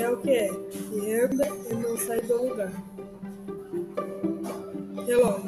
é o que é, que anda e não sai do lugar. Até logo.